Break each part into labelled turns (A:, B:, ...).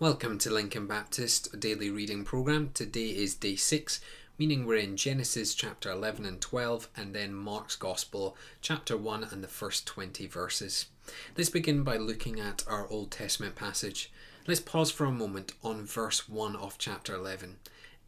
A: Welcome to Lincoln Baptist Daily Reading Program. Today is day 6, meaning we're in Genesis chapter 11 and 12, and then Mark's Gospel chapter 1 and the first 20 verses. Let's begin by looking at our Old Testament passage. Let's pause for a moment on verse 1 of chapter 11.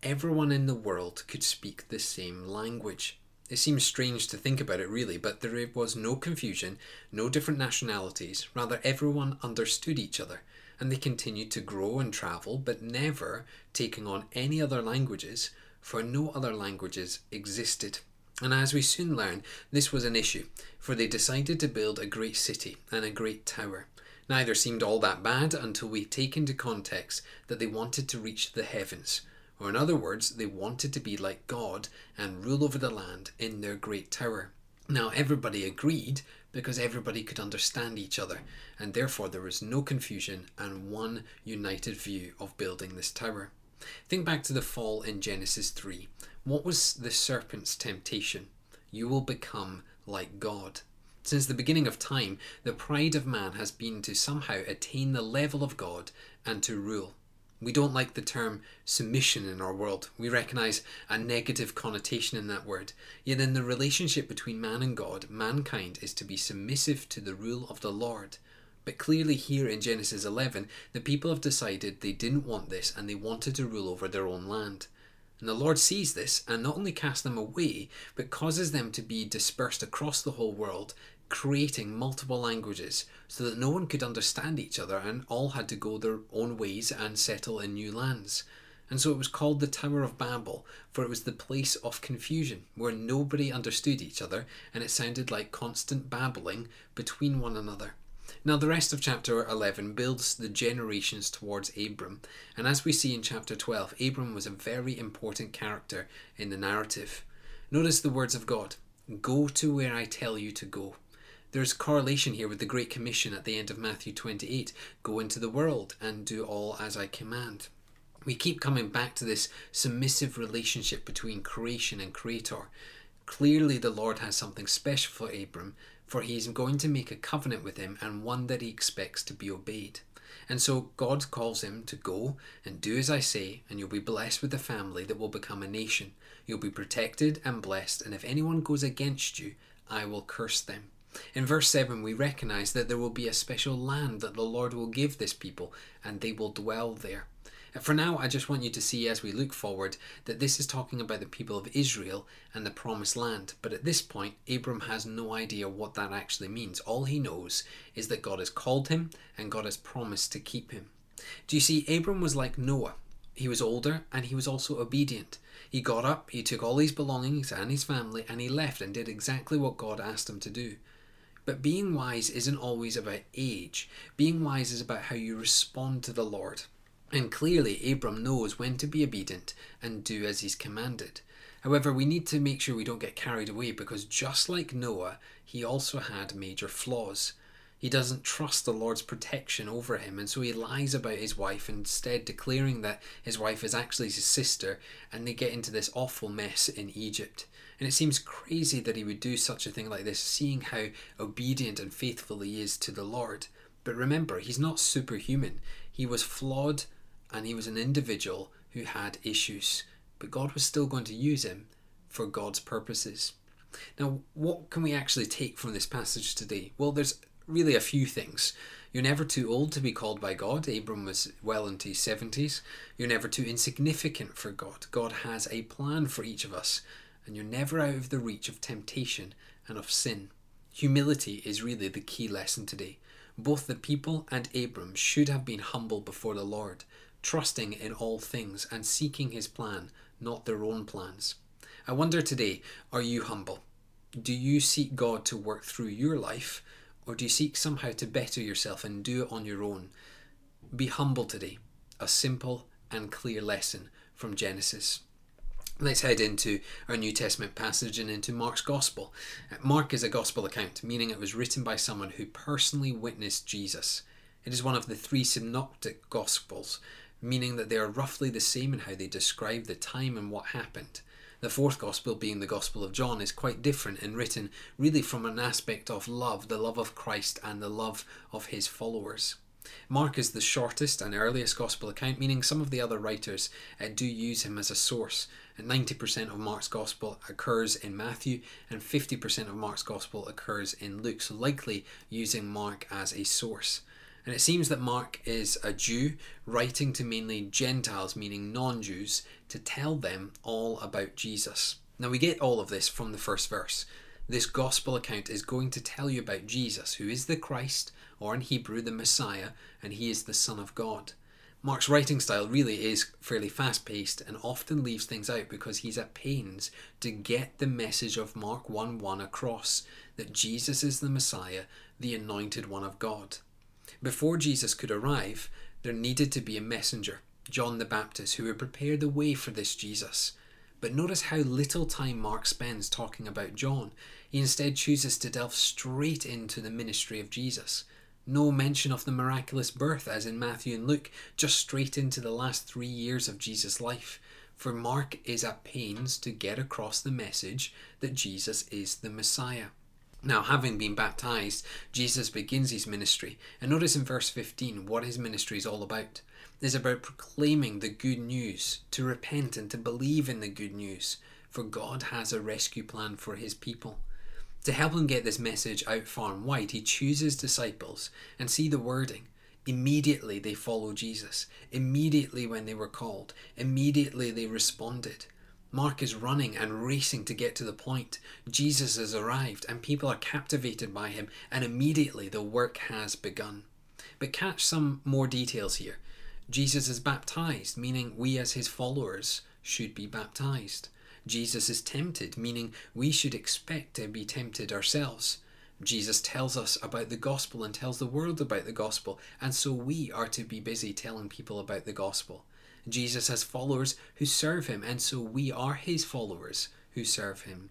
A: Everyone in the world could speak the same language. It seems strange to think about it, really, but there was no confusion, no different nationalities, rather, everyone understood each other and they continued to grow and travel, but never taking on any other languages, for no other languages existed. And as we soon learn, this was an issue, for they decided to build a great city and a great tower. Neither seemed all that bad until we take into context that they wanted to reach the heavens, or in other words, they wanted to be like God and rule over the land in their great tower. Now, everybody agreed because everybody could understand each other, and therefore there was no confusion and one united view of building this tower. Think back to the fall in Genesis 3. What was the serpent's temptation? You will become like God. Since the beginning of time, the pride of man has been to somehow attain the level of God and to rule. We don't like the term submission in our world. We recognize a negative connotation in that word. Yet, in the relationship between man and God, mankind is to be submissive to the rule of the Lord. But clearly, here in Genesis 11, the people have decided they didn't want this and they wanted to rule over their own land. And the Lord sees this and not only casts them away, but causes them to be dispersed across the whole world, creating multiple languages so that no one could understand each other and all had to go their own ways and settle in new lands. And so it was called the Tower of Babel, for it was the place of confusion, where nobody understood each other, and it sounded like constant babbling between one another. Now, the rest of chapter 11 builds the generations towards Abram, and as we see in chapter 12, Abram was a very important character in the narrative. Notice the words of God Go to where I tell you to go. There's correlation here with the Great Commission at the end of Matthew 28 Go into the world and do all as I command. We keep coming back to this submissive relationship between creation and creator. Clearly, the Lord has something special for Abram, for he is going to make a covenant with him and one that he expects to be obeyed. And so God calls him to go and do as I say, and you'll be blessed with a family that will become a nation. You'll be protected and blessed, and if anyone goes against you, I will curse them. In verse 7, we recognize that there will be a special land that the Lord will give this people, and they will dwell there. For now, I just want you to see as we look forward that this is talking about the people of Israel and the promised land. But at this point, Abram has no idea what that actually means. All he knows is that God has called him and God has promised to keep him. Do you see, Abram was like Noah. He was older and he was also obedient. He got up, he took all his belongings and his family, and he left and did exactly what God asked him to do. But being wise isn't always about age. Being wise is about how you respond to the Lord. And clearly, Abram knows when to be obedient and do as he's commanded. However, we need to make sure we don't get carried away because just like Noah, he also had major flaws. He doesn't trust the Lord's protection over him, and so he lies about his wife, instead declaring that his wife is actually his sister, and they get into this awful mess in Egypt. And it seems crazy that he would do such a thing like this, seeing how obedient and faithful he is to the Lord. But remember, he's not superhuman. He was flawed and he was an individual who had issues. But God was still going to use him for God's purposes. Now, what can we actually take from this passage today? Well, there's really a few things. You're never too old to be called by God. Abram was well into his 70s. You're never too insignificant for God. God has a plan for each of us and you're never out of the reach of temptation and of sin. Humility is really the key lesson today. Both the people and Abram should have been humble before the Lord, trusting in all things and seeking his plan, not their own plans. I wonder today, are you humble? Do you seek God to work through your life, or do you seek somehow to better yourself and do it on your own? Be humble today. A simple and clear lesson from Genesis. Let's head into our New Testament passage and into Mark's Gospel. Mark is a Gospel account, meaning it was written by someone who personally witnessed Jesus. It is one of the three synoptic Gospels, meaning that they are roughly the same in how they describe the time and what happened. The fourth Gospel, being the Gospel of John, is quite different and written really from an aspect of love, the love of Christ and the love of his followers. Mark is the shortest and earliest Gospel account, meaning some of the other writers uh, do use him as a source. And 90% of Mark's Gospel occurs in Matthew, and 50% of Mark's Gospel occurs in Luke, so likely using Mark as a source. And it seems that Mark is a Jew writing to mainly Gentiles, meaning non Jews, to tell them all about Jesus. Now we get all of this from the first verse. This gospel account is going to tell you about Jesus, who is the Christ, or in Hebrew, the Messiah, and he is the Son of God. Mark's writing style really is fairly fast paced and often leaves things out because he's at pains to get the message of Mark 1 1 across that Jesus is the Messiah, the anointed one of God. Before Jesus could arrive, there needed to be a messenger, John the Baptist, who would prepare the way for this Jesus. But notice how little time Mark spends talking about John. He instead chooses to delve straight into the ministry of Jesus. No mention of the miraculous birth, as in Matthew and Luke, just straight into the last three years of Jesus' life. For Mark is at pains to get across the message that Jesus is the Messiah. Now, having been baptized, Jesus begins his ministry. And notice in verse 15 what his ministry is all about. It is about proclaiming the good news, to repent and to believe in the good news, for God has a rescue plan for his people. To help him get this message out far and wide, he chooses disciples and see the wording. Immediately they follow Jesus. Immediately when they were called. Immediately they responded. Mark is running and racing to get to the point. Jesus has arrived and people are captivated by him, and immediately the work has begun. But catch some more details here. Jesus is baptized, meaning we as his followers should be baptized. Jesus is tempted, meaning we should expect to be tempted ourselves. Jesus tells us about the gospel and tells the world about the gospel, and so we are to be busy telling people about the gospel. Jesus has followers who serve him, and so we are his followers who serve him.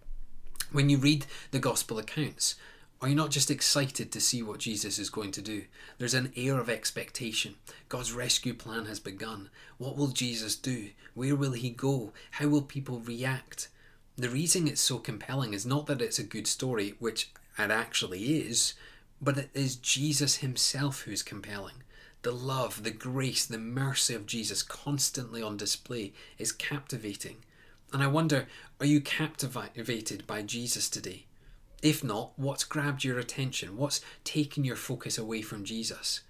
A: When you read the gospel accounts, are you not just excited to see what Jesus is going to do? There's an air of expectation. God's rescue plan has begun. What will Jesus do? Where will he go? How will people react? The reason it's so compelling is not that it's a good story, which it actually is, but it is Jesus himself who's compelling. The love, the grace, the mercy of Jesus constantly on display is captivating. And I wonder, are you captivated by Jesus today? If not, what's grabbed your attention? What's taken your focus away from Jesus?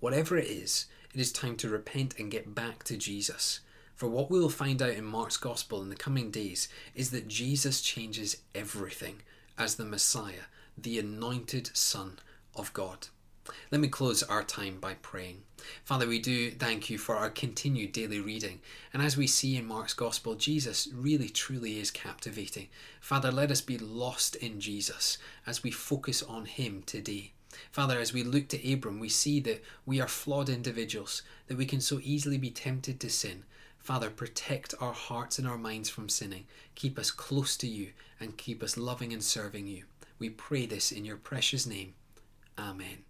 A: Whatever it is, it is time to repent and get back to Jesus. For what we will find out in Mark's Gospel in the coming days is that Jesus changes everything as the Messiah, the anointed Son of God. Let me close our time by praying. Father, we do thank you for our continued daily reading. And as we see in Mark's Gospel, Jesus really truly is captivating. Father, let us be lost in Jesus as we focus on him today. Father, as we look to Abram, we see that we are flawed individuals, that we can so easily be tempted to sin. Father, protect our hearts and our minds from sinning. Keep us close to you and keep us loving and serving you. We pray this in your precious name. Amen.